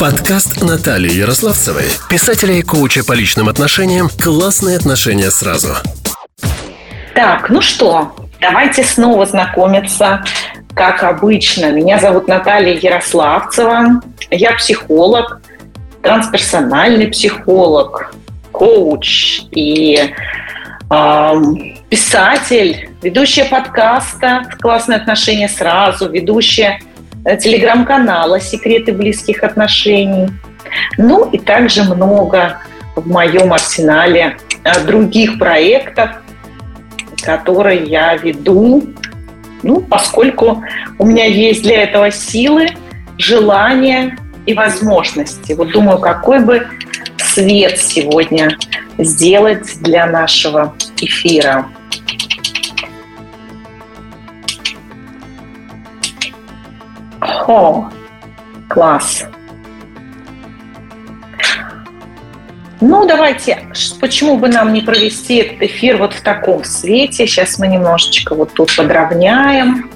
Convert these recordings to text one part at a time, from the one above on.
Подкаст Натальи Ярославцевой, писателя и коуча по личным отношениям «Классные отношения сразу». Так, ну что, давайте снова знакомиться. Как обычно, меня зовут Наталья Ярославцева. Я психолог, трансперсональный психолог, коуч и э, писатель, ведущая подкаста «Классные отношения сразу», ведущая телеграм-канала «Секреты близких отношений». Ну и также много в моем арсенале э, других проектов, которые я веду, ну, поскольку у меня есть для этого силы, желание и возможности. Вот думаю, какой бы свет сегодня сделать для нашего эфира. О, класс. Ну, давайте, почему бы нам не провести этот эфир вот в таком свете? Сейчас мы немножечко вот тут подровняем,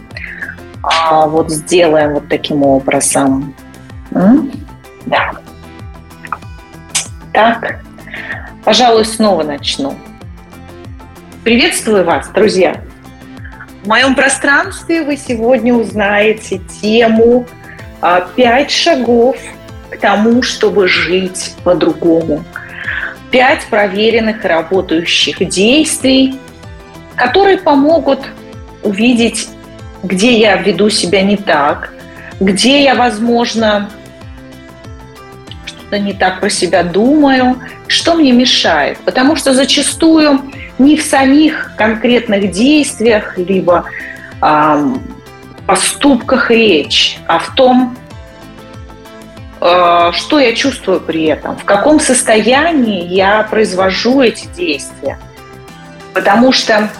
а вот сделаем вот таким образом. Да. Так, пожалуй, снова начну. Приветствую вас, друзья. В моем пространстве вы сегодня узнаете тему а, «Пять шагов к тому, чтобы жить по-другому». Пять проверенных и работающих действий, которые помогут увидеть, где я веду себя не так, где я, возможно, что-то не так про себя думаю, что мне мешает. Потому что зачастую не в самих конкретных действиях, либо э, поступках речь, а в том, э, что я чувствую при этом, в каком состоянии я произвожу эти действия. Потому что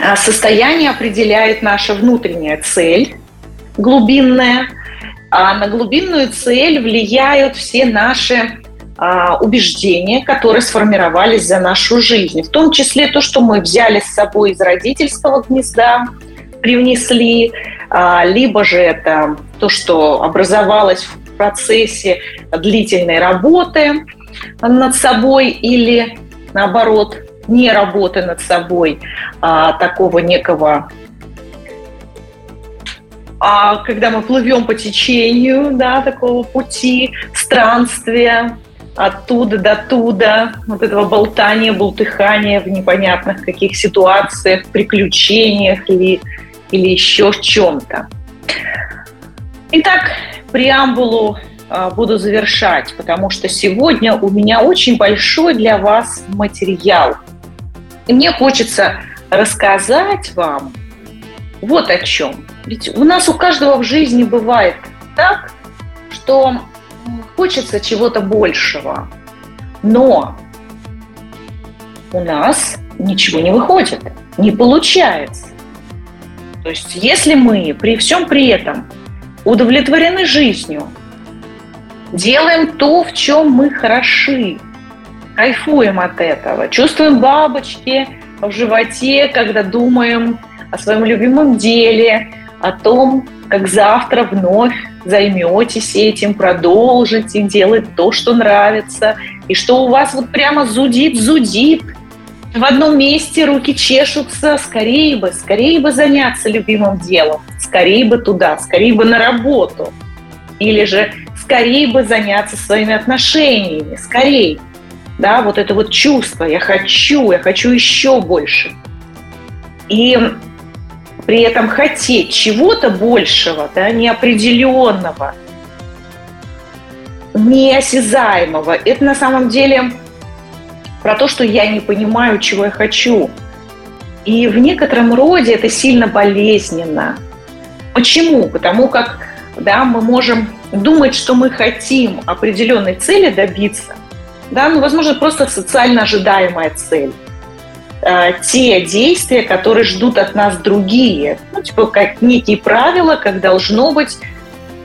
а, состояние определяет наша внутренняя цель, глубинная, а на глубинную цель влияют все наши убеждения, которые сформировались за нашу жизнь. В том числе то, что мы взяли с собой из родительского гнезда, привнесли, а, либо же это то, что образовалось в процессе длительной работы над собой или, наоборот, не работы над собой, а такого некого а когда мы плывем по течению, да, такого пути, странствия, оттуда до туда, вот этого болтания, болтыхания в непонятных каких ситуациях, приключениях или, или еще в чем-то. Итак, преамбулу а, буду завершать, потому что сегодня у меня очень большой для вас материал. И мне хочется рассказать вам вот о чем. Ведь у нас у каждого в жизни бывает так, что хочется чего-то большего, но у нас ничего не выходит, не получается. То есть если мы при всем при этом удовлетворены жизнью, делаем то, в чем мы хороши, кайфуем от этого, чувствуем бабочки в животе, когда думаем о своем любимом деле, о том, как завтра вновь займетесь этим, продолжите делать то, что нравится, и что у вас вот прямо зудит-зудит, в одном месте руки чешутся, скорее бы, скорее бы заняться любимым делом, скорее бы туда, скорее бы на работу, или же скорее бы заняться своими отношениями, скорее. Да, вот это вот чувство, я хочу, я хочу еще больше. И при этом хотеть чего-то большего, да, неопределенного, неосязаемого, это на самом деле про то, что я не понимаю, чего я хочу. И в некотором роде это сильно болезненно. Почему? Потому как да, мы можем думать, что мы хотим определенной цели добиться, да, ну, возможно, просто социально ожидаемая цель. Э, те действия, которые ждут от нас другие. Ну, типа как некие правила, как должно быть,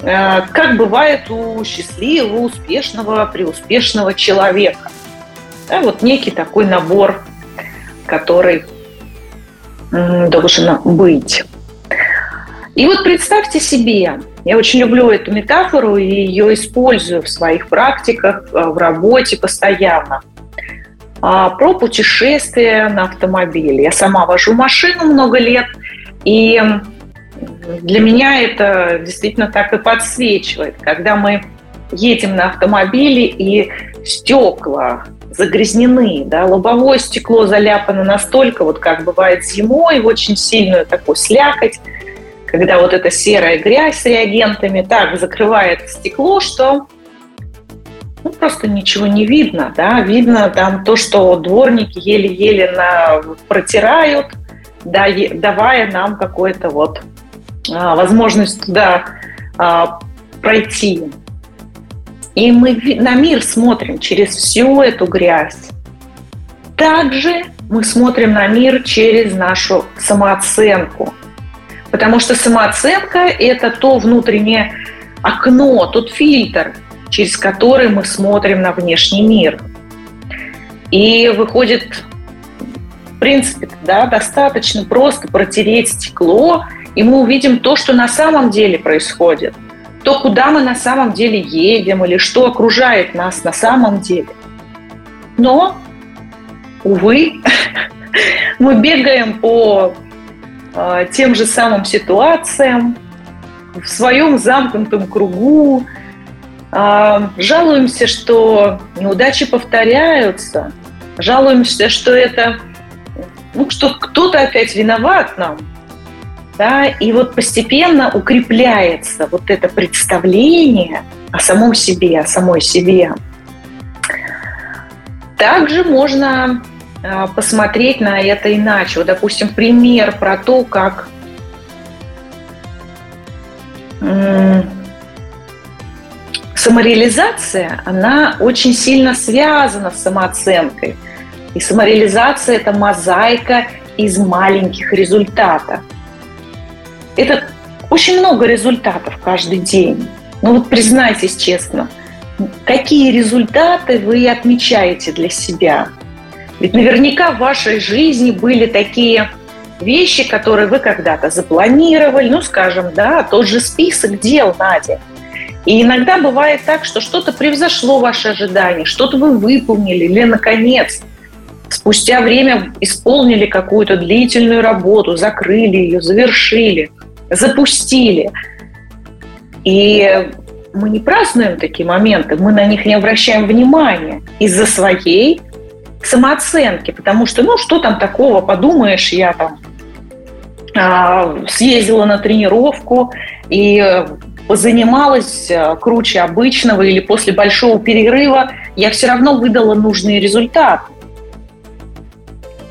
э, как бывает у счастливого, успешного, преуспешного человека. Да, вот некий такой набор, который должен быть. И вот представьте себе, Я очень люблю эту метафору и ее использую в своих практиках, э, в работе постоянно. А, про путешествия на автомобиле. Я сама вожу машину много лет, и для меня это действительно так и подсвечивает, когда мы едем на автомобиле и стекла загрязнены, да, лобовое стекло заляпано настолько, вот как бывает зимой, в очень сильную такую слякоть, когда вот эта серая грязь с реагентами так закрывает стекло, что ну, просто ничего не видно, да, видно там то, что дворники еле-еле на, протирают, да, давая нам какую-то вот а, возможность туда а, пройти. И мы на мир смотрим через всю эту грязь. Также мы смотрим на мир через нашу самооценку. Потому что самооценка – это то внутреннее окно, тот фильтр, через который мы смотрим на внешний мир. И выходит, в принципе, да, достаточно просто протереть стекло, и мы увидим то, что на самом деле происходит, то, куда мы на самом деле едем, или что окружает нас на самом деле. Но, увы, мы бегаем по э, тем же самым ситуациям, в своем замкнутом кругу, жалуемся, что неудачи повторяются, жалуемся, что это, ну, что кто-то опять виноват нам. Да? И вот постепенно укрепляется вот это представление о самом себе, о самой себе. Также можно а, посмотреть на это иначе. Вот, допустим, пример про то, как самореализация, она очень сильно связана с самооценкой. И самореализация – это мозаика из маленьких результатов. Это очень много результатов каждый день. Ну вот признайтесь честно, какие результаты вы отмечаете для себя? Ведь наверняка в вашей жизни были такие вещи, которые вы когда-то запланировали, ну, скажем, да, тот же список дел на день. И иногда бывает так, что что-то превзошло ваши ожидания, что-то вы выполнили или, наконец, спустя время исполнили какую-то длительную работу, закрыли ее, завершили, запустили. И мы не празднуем такие моменты, мы на них не обращаем внимания из-за своей самооценки, потому что, ну, что там такого, подумаешь, я там а, съездила на тренировку и позанималась э, круче обычного или после большого перерыва, я все равно выдала нужный результат.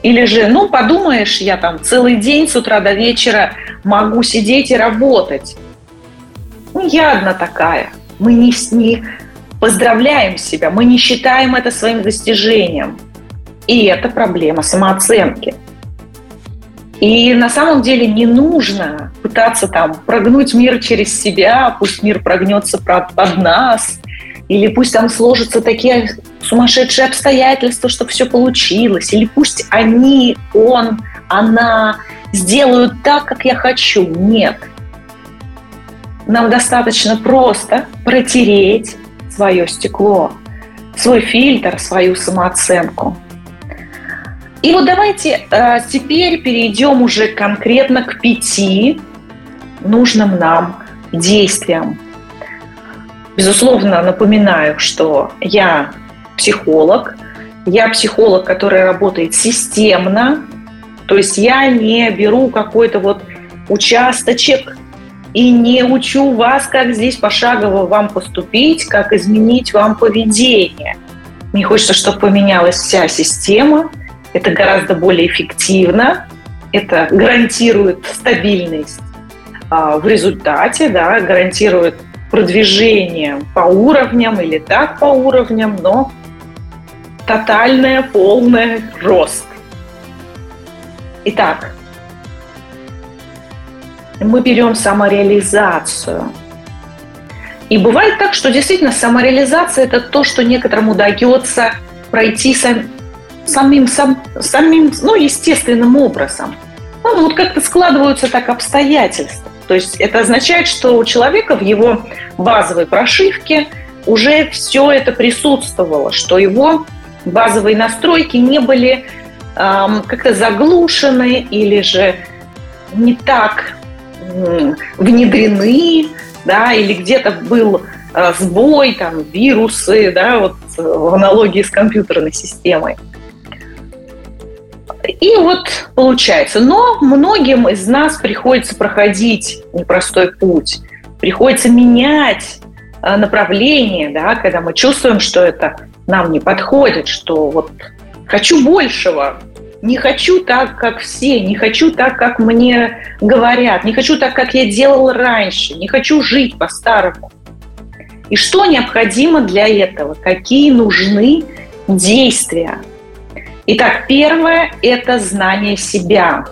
Или же, ну, подумаешь, я там целый день с утра до вечера могу сидеть и работать. Ну, я одна такая. Мы не, не поздравляем себя, мы не считаем это своим достижением. И это проблема самооценки. И на самом деле не нужно пытаться там прогнуть мир через себя, пусть мир прогнется под, нас, или пусть там сложатся такие сумасшедшие обстоятельства, чтобы все получилось, или пусть они, он, она сделают так, как я хочу. Нет. Нам достаточно просто протереть свое стекло, свой фильтр, свою самооценку – и вот давайте э, теперь перейдем уже конкретно к пяти нужным нам действиям. Безусловно, напоминаю, что я психолог, я психолог, который работает системно, то есть я не беру какой-то вот участочек и не учу вас, как здесь пошагово вам поступить, как изменить вам поведение. Мне хочется, чтобы поменялась вся система – это гораздо более эффективно, это гарантирует стабильность а, в результате, да, гарантирует продвижение по уровням или так по уровням, но тотальное, полный рост. Итак, мы берем самореализацию. И бывает так, что действительно самореализация – это то, что некоторым удается пройти сам, самим, сам, самим ну, естественным образом. Ну, вот как-то складываются так обстоятельства. То есть это означает, что у человека в его базовой прошивке уже все это присутствовало, что его базовые настройки не были эм, как-то заглушены или же не так э, внедрены, да, или где-то был э, сбой, там, вирусы, да, вот в аналогии с компьютерной системой. И вот получается, но многим из нас приходится проходить непростой путь, приходится менять э, направление, да, когда мы чувствуем, что это нам не подходит, что вот хочу большего, не хочу так, как все, не хочу так, как мне говорят, не хочу так, как я делал раньше, не хочу жить по-старому. И что необходимо для этого? Какие нужны действия? Итак, первое – это знание себя.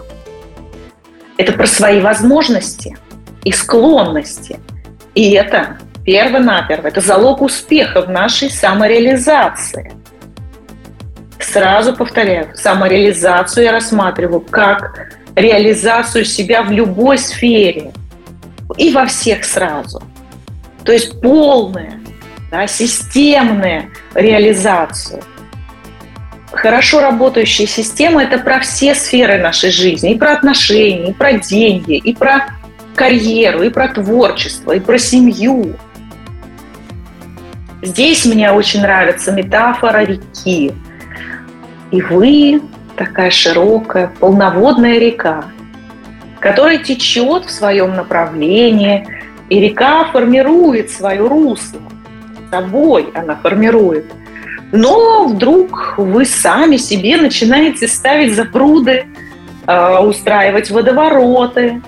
Это про свои возможности и склонности. И это перво-наперво, это залог успеха в нашей самореализации. Сразу повторяю, самореализацию я рассматриваю как реализацию себя в любой сфере и во всех сразу. То есть полная, да, системная реализацию – хорошо работающая система – это про все сферы нашей жизни. И про отношения, и про деньги, и про карьеру, и про творчество, и про семью. Здесь мне очень нравится метафора реки. И вы такая широкая, полноводная река, которая течет в своем направлении, и река формирует свое русло. Собой она формирует – но вдруг вы сами себе начинаете ставить запруды, э, устраивать водовороты.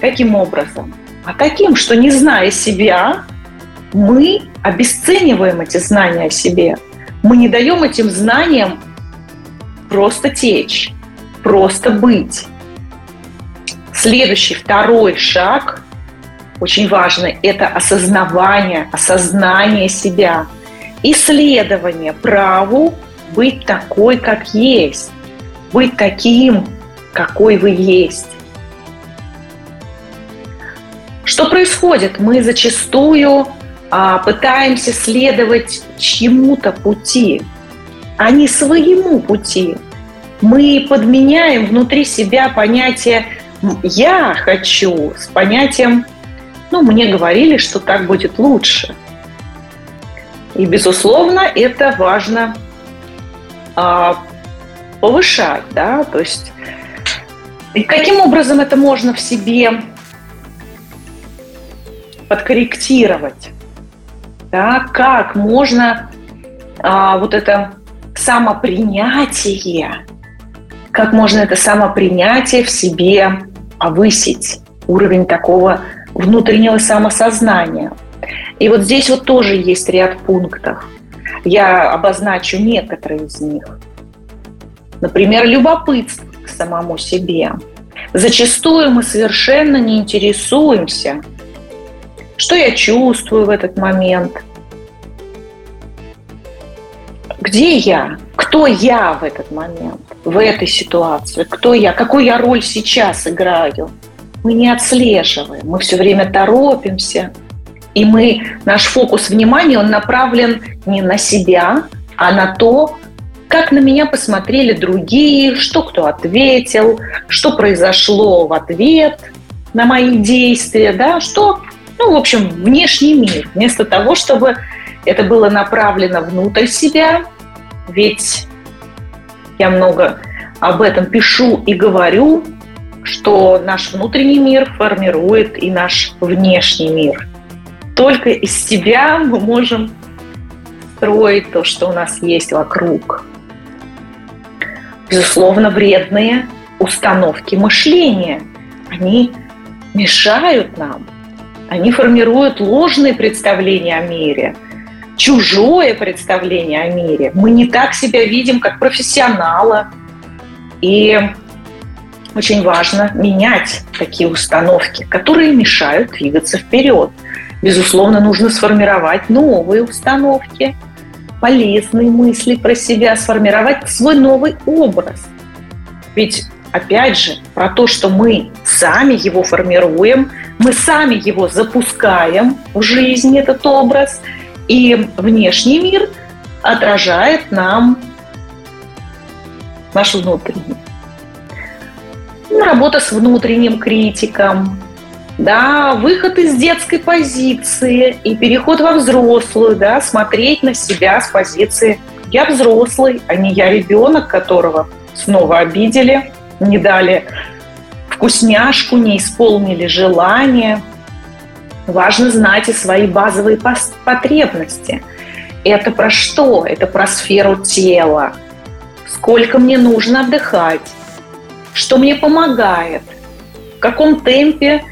Каким образом? А таким, что не зная себя, мы обесцениваем эти знания о себе. Мы не даем этим знаниям просто течь, просто быть. Следующий, второй шаг, очень важный, это осознавание, осознание себя – исследование праву быть такой, как есть, быть таким, какой вы есть. Что происходит? Мы зачастую а, пытаемся следовать чьему-то пути, а не своему пути. Мы подменяем внутри себя понятие «я хочу» с понятием «ну, мне говорили, что так будет лучше». И, безусловно, это важно а, повышать, да, то есть и каким образом это можно в себе подкорректировать, да, как можно а, вот это самопринятие, как можно это самопринятие в себе повысить, уровень такого внутреннего самосознания – и вот здесь вот тоже есть ряд пунктов. Я обозначу некоторые из них. Например, любопытство к самому себе. Зачастую мы совершенно не интересуемся, что я чувствую в этот момент, где я, кто я в этот момент, в этой ситуации, кто я, какую я роль сейчас играю. Мы не отслеживаем, мы все время торопимся, и мы, наш фокус внимания, он направлен не на себя, а на то, как на меня посмотрели другие, что кто ответил, что произошло в ответ на мои действия, да, что, ну, в общем, внешний мир, вместо того, чтобы это было направлено внутрь себя, ведь я много об этом пишу и говорю, что наш внутренний мир формирует и наш внешний мир только из себя мы можем строить то, что у нас есть вокруг. Безусловно, вредные установки мышления. Они мешают нам. Они формируют ложные представления о мире, чужое представление о мире. Мы не так себя видим, как профессионала. И очень важно менять такие установки, которые мешают двигаться вперед. Безусловно, нужно сформировать новые установки, полезные мысли про себя, сформировать свой новый образ. Ведь, опять же, про то, что мы сами его формируем, Мы сами его запускаем в жизнь, этот образ, и внешний мир отражает нам наш внутренний. Ну, работа с внутренним критиком, да, выход из детской позиции и переход во взрослую, да, смотреть на себя с позиции «я взрослый, а не я ребенок, которого снова обидели, не дали вкусняшку, не исполнили желание». Важно знать и свои базовые потребности. Это про что? Это про сферу тела. Сколько мне нужно отдыхать? Что мне помогает? В каком темпе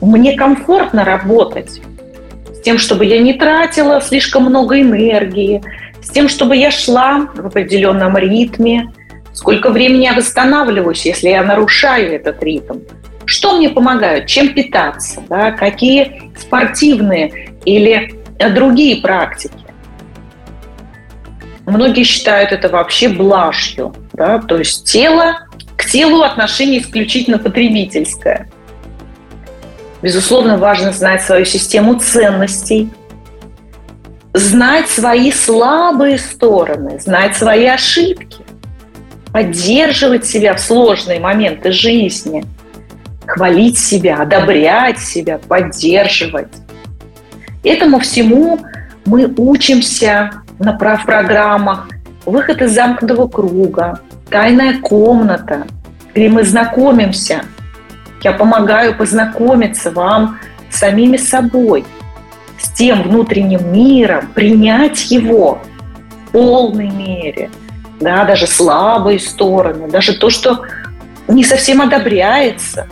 мне комфортно работать с тем, чтобы я не тратила слишком много энергии, с тем, чтобы я шла в определенном ритме, сколько времени я восстанавливаюсь, если я нарушаю этот ритм, что мне помогает, чем питаться, да, какие спортивные или другие практики. Многие считают это вообще блажью, да, то есть тело, к телу отношение исключительно потребительское – Безусловно, важно знать свою систему ценностей, знать свои слабые стороны, знать свои ошибки, поддерживать себя в сложные моменты жизни, хвалить себя, одобрять себя, поддерживать. Этому всему мы учимся на программах «Выход из замкнутого круга», «Тайная комната», где мы знакомимся – я помогаю познакомиться вам с самими собой, с тем внутренним миром, принять его в полной мере, да, даже слабые стороны, даже то, что не совсем одобряется,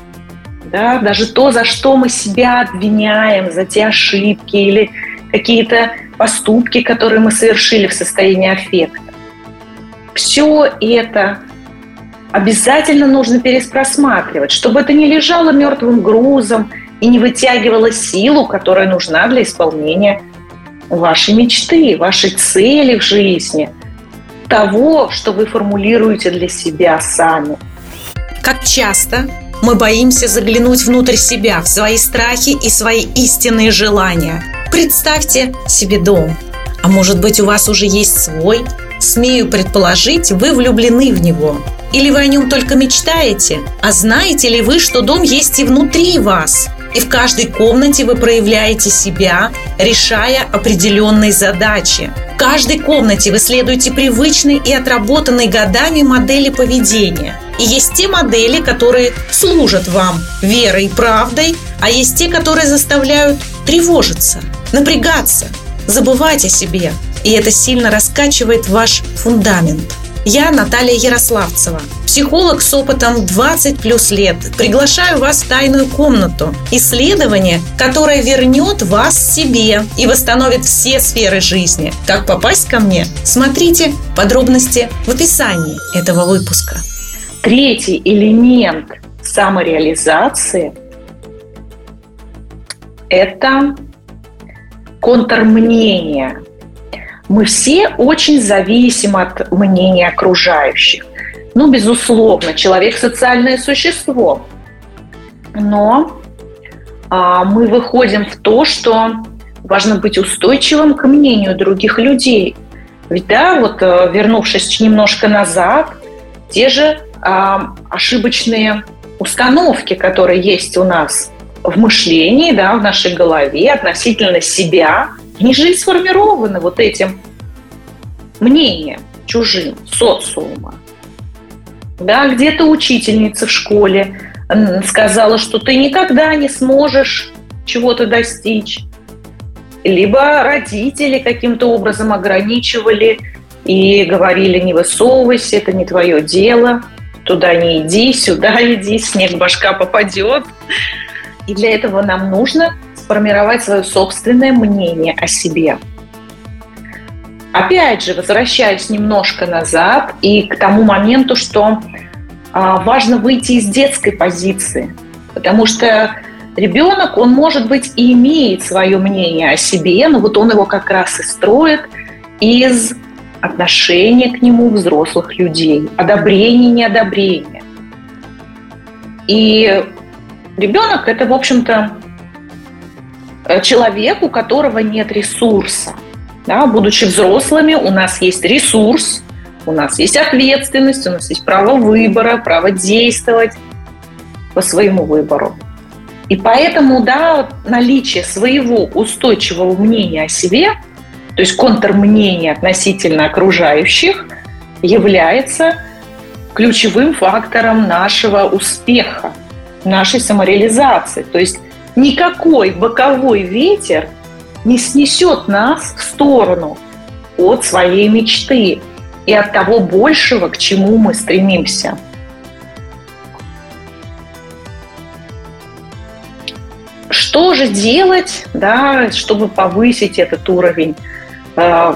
да, даже то, за что мы себя обвиняем, за те ошибки или какие-то поступки, которые мы совершили в состоянии аффекта. Все это обязательно нужно переспросматривать, чтобы это не лежало мертвым грузом и не вытягивало силу, которая нужна для исполнения вашей мечты, вашей цели в жизни, того, что вы формулируете для себя сами. Как часто мы боимся заглянуть внутрь себя, в свои страхи и свои истинные желания. Представьте себе дом. А может быть, у вас уже есть свой? Смею предположить, вы влюблены в него – или вы о нем только мечтаете? А знаете ли вы, что дом есть и внутри вас? И в каждой комнате вы проявляете себя, решая определенные задачи. В каждой комнате вы следуете привычной и отработанной годами модели поведения. И есть те модели, которые служат вам верой и правдой, а есть те, которые заставляют тревожиться, напрягаться, забывать о себе. И это сильно раскачивает ваш фундамент – я Наталья Ярославцева, психолог с опытом 20 плюс лет. Приглашаю вас в тайную комнату. Исследование, которое вернет вас себе и восстановит все сферы жизни. Как попасть ко мне? Смотрите подробности в описании этого выпуска. Третий элемент самореализации – это контрмнение – мы все очень зависим от мнения окружающих. Ну, безусловно, человек социальное существо. Но а, мы выходим в то, что важно быть устойчивым к мнению других людей. Ведь да, вот э, вернувшись немножко назад, те же а, ошибочные установки, которые есть у нас в мышлении, да, в нашей голове относительно себя, они же сформированы вот этим мнением чужим, социума. Да, где-то учительница в школе сказала, что ты никогда не сможешь чего-то достичь. Либо родители каким-то образом ограничивали и говорили, не высовывайся, это не твое дело, туда не иди, сюда иди, снег башка попадет. И для этого нам нужно сформировать свое собственное мнение о себе. Опять же, возвращаясь немножко назад и к тому моменту, что а, важно выйти из детской позиции, потому что ребенок, он, может быть, и имеет свое мнение о себе, но вот он его как раз и строит из отношения к нему взрослых людей, одобрения, неодобрения. И Ребенок – это, в общем-то, человек, у которого нет ресурса. Да, будучи взрослыми, у нас есть ресурс, у нас есть ответственность, у нас есть право выбора, право действовать по своему выбору. И поэтому, да, наличие своего устойчивого мнения о себе, то есть контрмнения относительно окружающих, является ключевым фактором нашего успеха, нашей самореализации. То есть никакой боковой ветер не снесет нас в сторону от своей мечты и от того большего, к чему мы стремимся. Что же делать, да, чтобы повысить этот уровень э,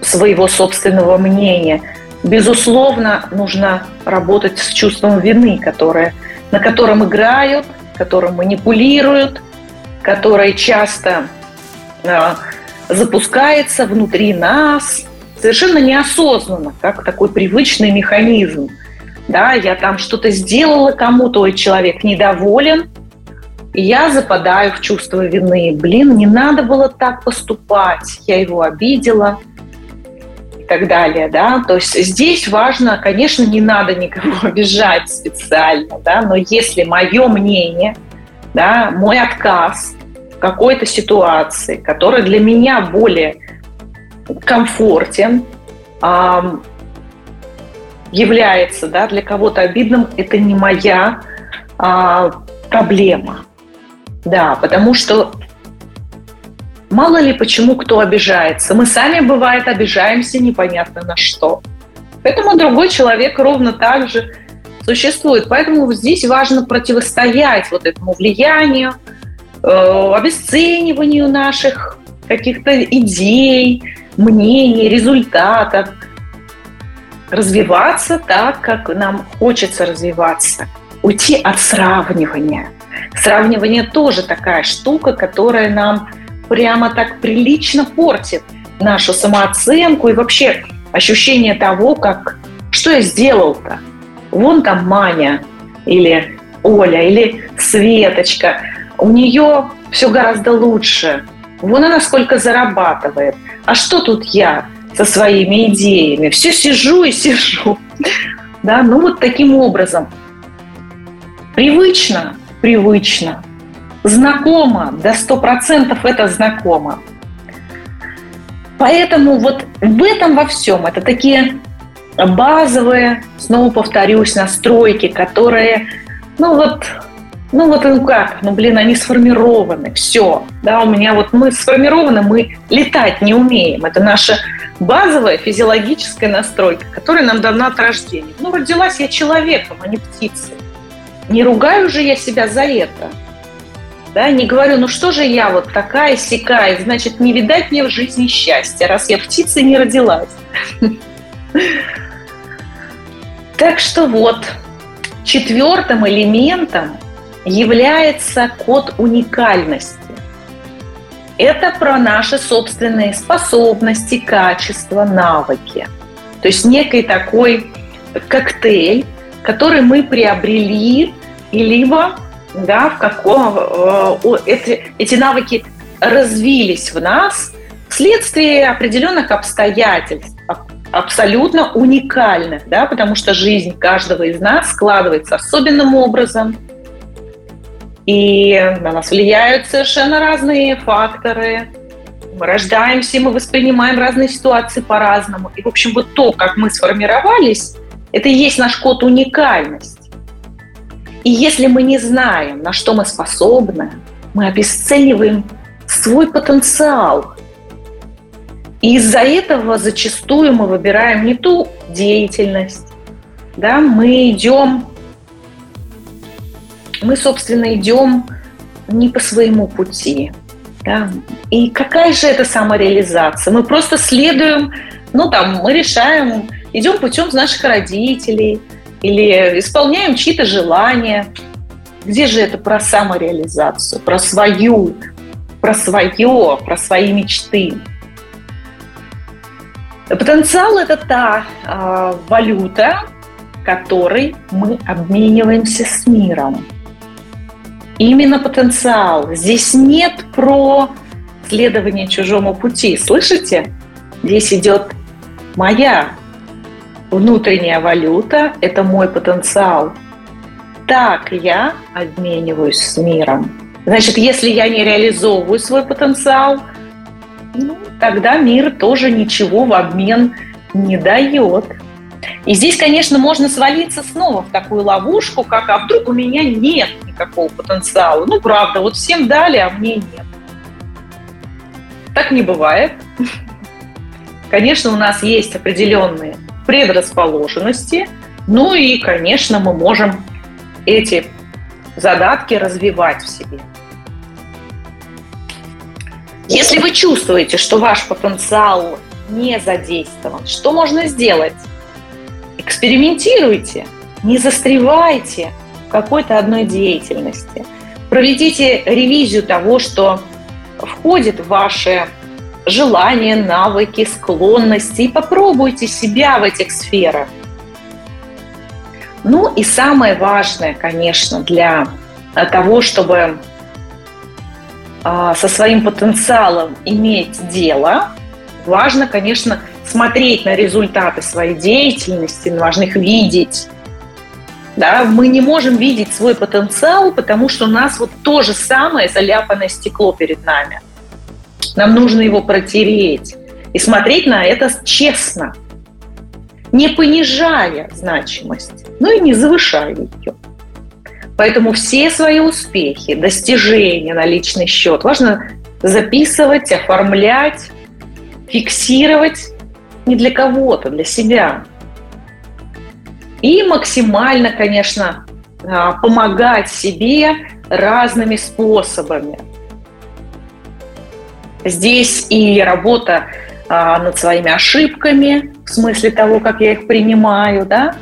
своего собственного мнения? Безусловно, нужно работать с чувством вины, которое, на котором играют, которым манипулируют, которое часто э, запускается внутри нас совершенно неосознанно, как такой привычный механизм. Да, я там что-то сделала кому-то, человек недоволен, и я западаю в чувство вины. Блин, не надо было так поступать, я его обидела – и так далее, да, то есть здесь важно, конечно, не надо никого обижать специально, да, но если мое мнение, да, мой отказ в какой-то ситуации, которая для меня более комфортен, является, да, для кого-то обидным, это не моя э, проблема, да, потому что Мало ли почему кто обижается. Мы сами, бывает, обижаемся непонятно на что. Поэтому другой человек ровно так же существует. Поэтому здесь важно противостоять вот этому влиянию, э, обесцениванию наших каких-то идей, мнений, результатов. Развиваться так, как нам хочется развиваться. Уйти от сравнивания. Сравнивание тоже такая штука, которая нам прямо так прилично портит нашу самооценку и вообще ощущение того, как что я сделал-то. Вон там Маня или Оля или Светочка. У нее все гораздо лучше. Вон она сколько зарабатывает. А что тут я со своими идеями? Все сижу и сижу. Да, ну вот таким образом. Привычно, привычно знакомо, до 100% это знакомо. Поэтому вот в этом во всем это такие базовые, снова повторюсь, настройки, которые, ну вот, ну вот ну как, ну блин, они сформированы, все, да, у меня вот мы сформированы, мы летать не умеем, это наша базовая физиологическая настройка, которая нам дана от рождения. Ну родилась я человеком, а не птицей. Не ругаю же я себя за это – да, не говорю, ну что же я вот такая сякая, значит, не видать мне в жизни счастья, раз я птицей не родилась. Так что вот, четвертым элементом является код уникальности. Это про наши собственные способности, качества, навыки. То есть некий такой коктейль, который мы приобрели и либо да, в каком э, эти, эти навыки развились в нас вследствие определенных обстоятельств, абсолютно уникальных, да, потому что жизнь каждого из нас складывается особенным образом, и на нас влияют совершенно разные факторы. Мы рождаемся, мы воспринимаем разные ситуации по-разному. И, в общем, вот то, как мы сформировались, это и есть наш код уникальности. И если мы не знаем, на что мы способны, мы обесцениваем свой потенциал. И из-за этого зачастую мы выбираем не ту деятельность, да, мы идем, мы, собственно, идем не по своему пути. Да. И какая же это самореализация? Мы просто следуем, ну там, мы решаем, идем путем наших родителей – или исполняем чьи-то желания. Где же это про самореализацию, про свою, про свое, про свои мечты? Потенциал – это та э, валюта, которой мы обмениваемся с миром. именно потенциал. Здесь нет про следование чужому пути. Слышите? Здесь идет моя внутренняя валюта, это мой потенциал. Так я обмениваюсь с миром. Значит, если я не реализовываю свой потенциал, ну, тогда мир тоже ничего в обмен не дает. И здесь, конечно, можно свалиться снова в такую ловушку, как «а вдруг у меня нет никакого потенциала?» Ну, правда, вот всем дали, а мне нет. Так не бывает. Конечно, у нас есть определенные предрасположенности, ну и, конечно, мы можем эти задатки развивать в себе. Если вы чувствуете, что ваш потенциал не задействован, что можно сделать? Экспериментируйте, не застревайте в какой-то одной деятельности. Проведите ревизию того, что входит в ваши желания, навыки, склонности и попробуйте себя в этих сферах. Ну и самое важное, конечно, для того, чтобы а, со своим потенциалом иметь дело, важно, конечно, смотреть на результаты своей деятельности, важно их видеть. Да, мы не можем видеть свой потенциал, потому что у нас вот то же самое заляпанное стекло перед нами. Нам нужно его протереть и смотреть на это честно, не понижая значимость, но и не завышая ее. Поэтому все свои успехи, достижения на личный счет важно записывать, оформлять, фиксировать не для кого-то, для себя. И максимально, конечно, а, помогать себе разными способами. Здесь и работа а, над своими ошибками, в смысле того, как я их принимаю, да,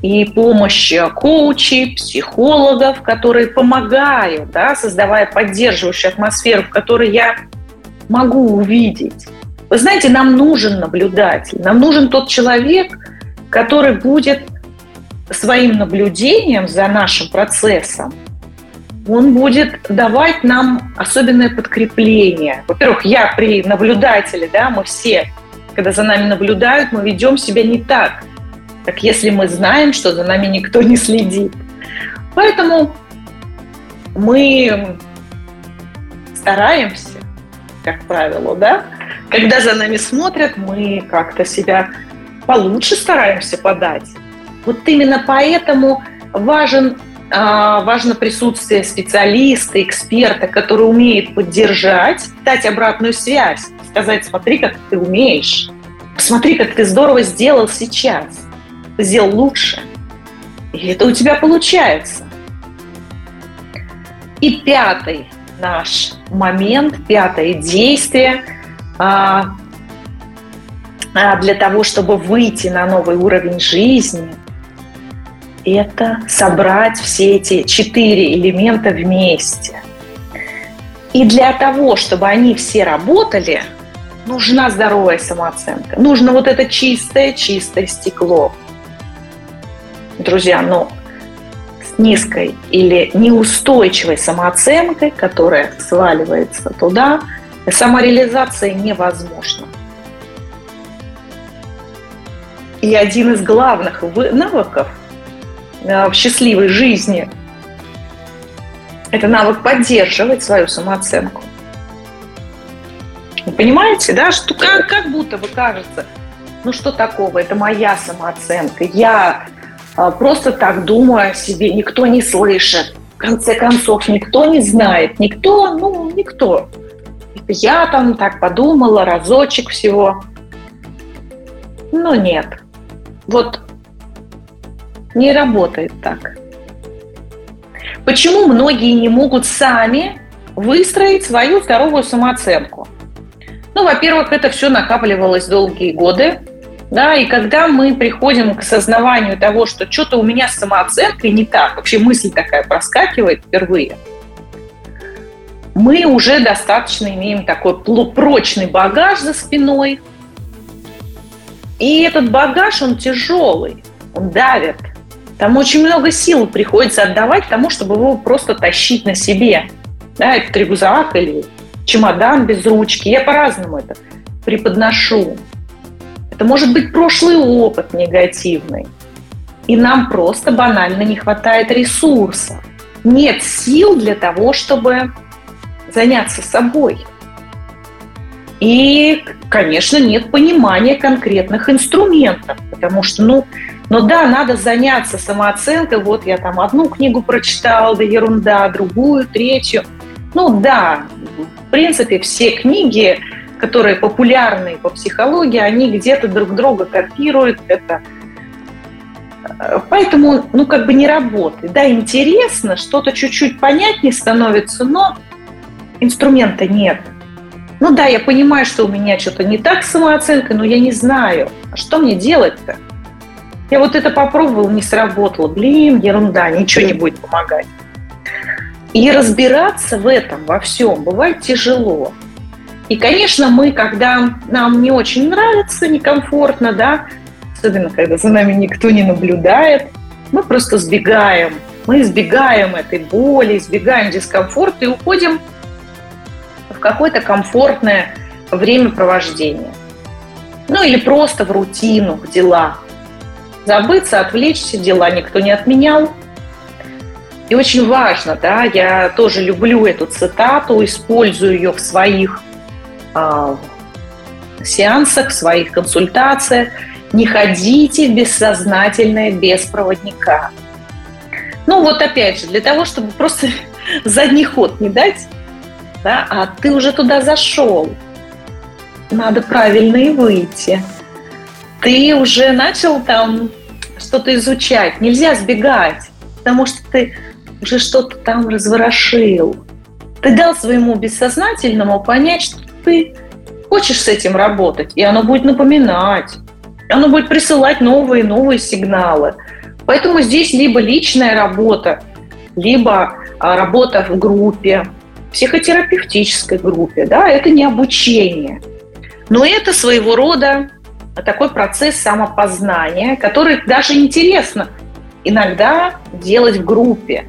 и помощь коучей, психологов, которые помогают, да, создавая поддерживающую атмосферу, в которой я могу увидеть. Вы знаете, нам нужен наблюдатель, нам нужен тот человек, который будет своим наблюдением за нашим процессом, он будет давать нам особенное подкрепление. Во-первых, я при наблюдателе, да, мы все, когда за нами наблюдают, мы ведем себя не так, как если мы знаем, что за нами никто не следит. Поэтому мы стараемся, как правило, да, когда за нами смотрят, мы как-то себя получше стараемся подать. Вот именно поэтому важен, важно присутствие специалиста, эксперта, который умеет поддержать, дать обратную связь, сказать, смотри, как ты умеешь, посмотри, как ты здорово сделал сейчас сделал лучше. И это у тебя получается. И пятый наш момент, пятое действие а, а, для того, чтобы выйти на новый уровень жизни, это собрать все эти четыре элемента вместе. И для того, чтобы они все работали, нужна здоровая самооценка. Нужно вот это чистое-чистое стекло – друзья, ну, с низкой или неустойчивой самооценкой, которая сваливается туда, самореализация невозможна. И один из главных навыков в счастливой жизни – это навык поддерживать свою самооценку. Вы понимаете, да, что как, как будто бы кажется, ну что такого, это моя самооценка, я а, просто так думаю о себе, никто не слышит. В конце концов, никто не знает, никто, ну, никто. Я там так подумала, разочек всего. Но нет. Вот не работает так. Почему многие не могут сами выстроить свою здоровую самооценку? Ну, во-первых, это все накапливалось долгие годы. Да, и когда мы приходим к осознаванию того, что что-то у меня с самооценкой не так, вообще мысль такая проскакивает впервые, мы уже достаточно имеем такой прочный багаж за спиной. И этот багаж, он тяжелый, он давит. Там очень много сил приходится отдавать тому, чтобы его просто тащить на себе. Да, этот рюкзак или чемодан без ручки. Я по-разному это преподношу. Это может быть прошлый опыт негативный. И нам просто банально не хватает ресурсов. Нет сил для того, чтобы заняться собой. И, конечно, нет понимания конкретных инструментов, потому что, ну, ну да, надо заняться самооценкой. Вот я там одну книгу прочитала, да ерунда, другую, третью. Ну да, в принципе, все книги, которые популярны по психологии, они где-то друг друга копируют. Это Поэтому, ну, как бы не работает. Да, интересно, что-то чуть-чуть понятнее становится, но инструмента нет. Ну да, я понимаю, что у меня что-то не так с самооценкой, но я не знаю, а что мне делать-то? Я вот это попробовала, не сработало. Блин, ерунда, ничего не будет помогать. И разбираться в этом, во всем, бывает тяжело. И, конечно, мы, когда нам не очень нравится, некомфортно, да, особенно когда за нами никто не наблюдает, мы просто сбегаем. Мы избегаем этой боли, избегаем дискомфорта и уходим в какое-то комфортное времяпровождение. Ну или просто в рутину, в дела. Забыться, отвлечься, дела никто не отменял. И очень важно, да, я тоже люблю эту цитату, использую ее в своих э, сеансах, в своих консультациях. Не ходите в бессознательное без проводника. Ну вот опять же, для того, чтобы просто задний ход не дать, да, а ты уже туда зашел. Надо правильно и выйти. Ты уже начал там что-то изучать. Нельзя сбегать, потому что ты уже что-то там разворошил. Ты дал своему бессознательному понять, что ты хочешь с этим работать, и оно будет напоминать. Оно будет присылать новые и новые сигналы. Поэтому здесь либо личная работа, либо а, работа в группе, психотерапевтической группе, да, это не обучение. Но это своего рода такой процесс самопознания, который даже интересно иногда делать в группе.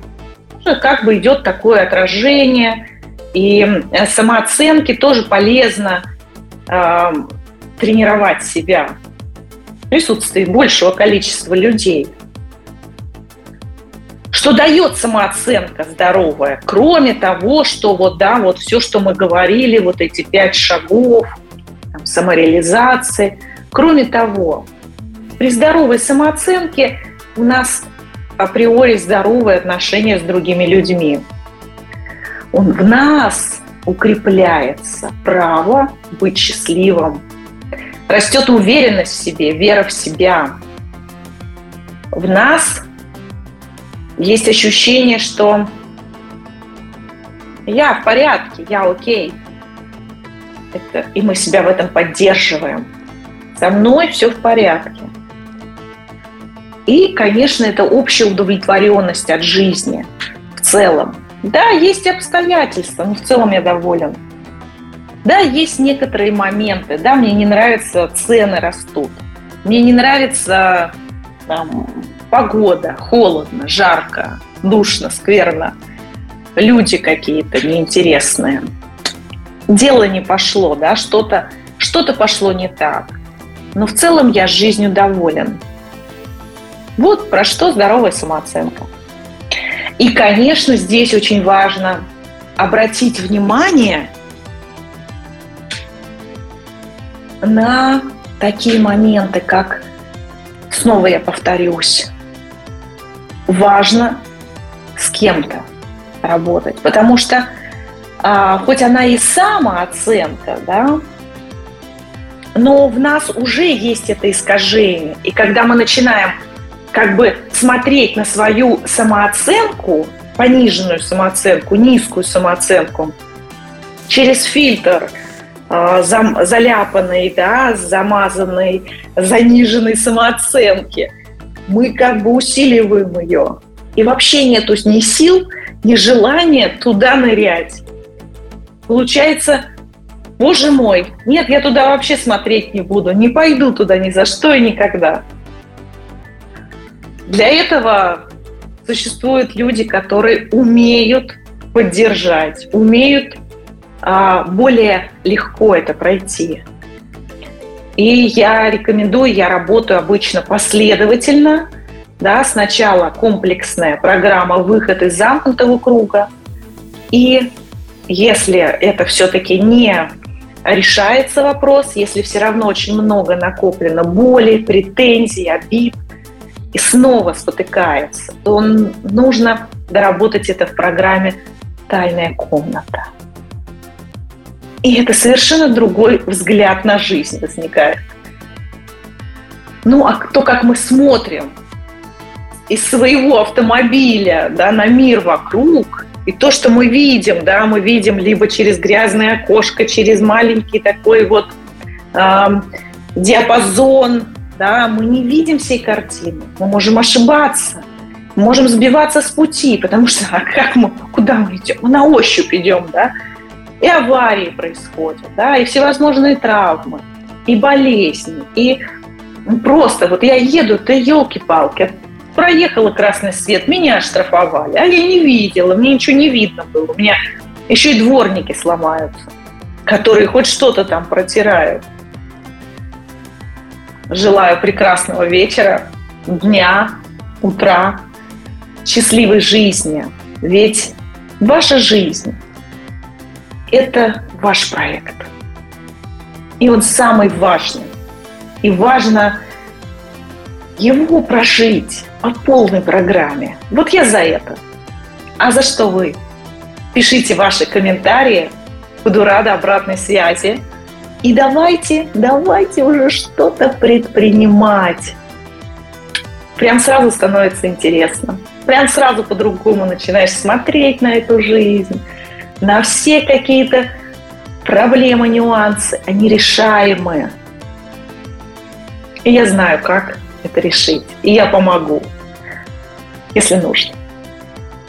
Как бы идет такое отражение, и э, самооценки тоже полезно э, тренировать себя в присутствии большего количества людей – что дает самооценка здоровая, кроме того, что вот, да, вот все, что мы говорили, вот эти пять шагов, там, самореализации. Кроме того, при здоровой самооценке у нас априори здоровые отношения с другими людьми. Он в нас укрепляется право быть счастливым. Растет уверенность в себе, вера в себя. В нас есть ощущение, что я в порядке, я окей. Это, и мы себя в этом поддерживаем. Со мной все в порядке. И, конечно, это общая удовлетворенность от жизни в целом. Да, есть обстоятельства, но в целом я доволен. Да, есть некоторые моменты. Да, мне не нравятся цены растут. Мне не нравится там, погода, холодно, жарко, душно, скверно, люди какие-то неинтересные. Дело не пошло, да, что-то что пошло не так. Но в целом я жизнью доволен. Вот про что здоровая самооценка. И, конечно, здесь очень важно обратить внимание на такие моменты, как, снова я повторюсь, важно с кем-то работать, потому что а, хоть она и самооценка, да, но в нас уже есть это искажение. И когда мы начинаем как бы смотреть на свою самооценку, пониженную самооценку, низкую самооценку, через фильтр э, зам, заляпанной, да, замазанной, заниженной самооценки, мы как бы усиливаем ее. И вообще нету ни сил, ни желания туда нырять. Получается, боже мой, нет, я туда вообще смотреть не буду, не пойду туда ни за что и никогда. Для этого существуют люди, которые умеют поддержать, умеют а, более легко это пройти. И я рекомендую, я работаю обычно последовательно. Да, сначала комплексная программа «Выход из замкнутого круга». И если это все-таки не решается вопрос, если все равно очень много накоплено боли, претензий, обид, и снова спотыкается, то нужно доработать это в программе «Тайная комната». И это совершенно другой взгляд на жизнь возникает. Ну, а то, как мы смотрим из своего автомобиля да, на мир вокруг, и то, что мы видим, да, мы видим либо через грязное окошко, через маленький такой вот э, диапазон, да, мы не видим всей картины, мы можем ошибаться, можем сбиваться с пути, потому что а как мы, куда мы идем? Мы на ощупь идем, да, и аварии происходят, да, и всевозможные травмы, и болезни, и просто вот я еду, ты елки-палки, проехала красный свет, меня оштрафовали, а я не видела, мне ничего не видно было. У меня еще и дворники сломаются, которые хоть что-то там протирают. Желаю прекрасного вечера, дня, утра, счастливой жизни. Ведь ваша жизнь – это ваш проект. И он самый важный. И важно его прожить по полной программе. Вот я за это. А за что вы? Пишите ваши комментарии. Буду рада обратной связи. И давайте, давайте уже что-то предпринимать. Прям сразу становится интересно. Прям сразу по-другому начинаешь смотреть на эту жизнь, на все какие-то проблемы, нюансы. Они решаемые. И я знаю, как это решить. И я помогу, если нужно.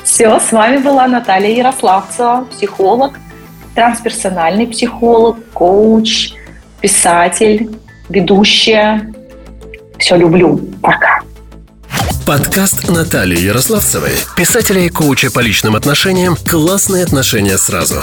Все, с вами была Наталья Ярославцева, психолог, трансперсональный психолог, коуч, писатель, ведущая. Все люблю. Пока. Подкаст Натальи Ярославцевой, писателя и коуча по личным отношениям «Классные отношения сразу».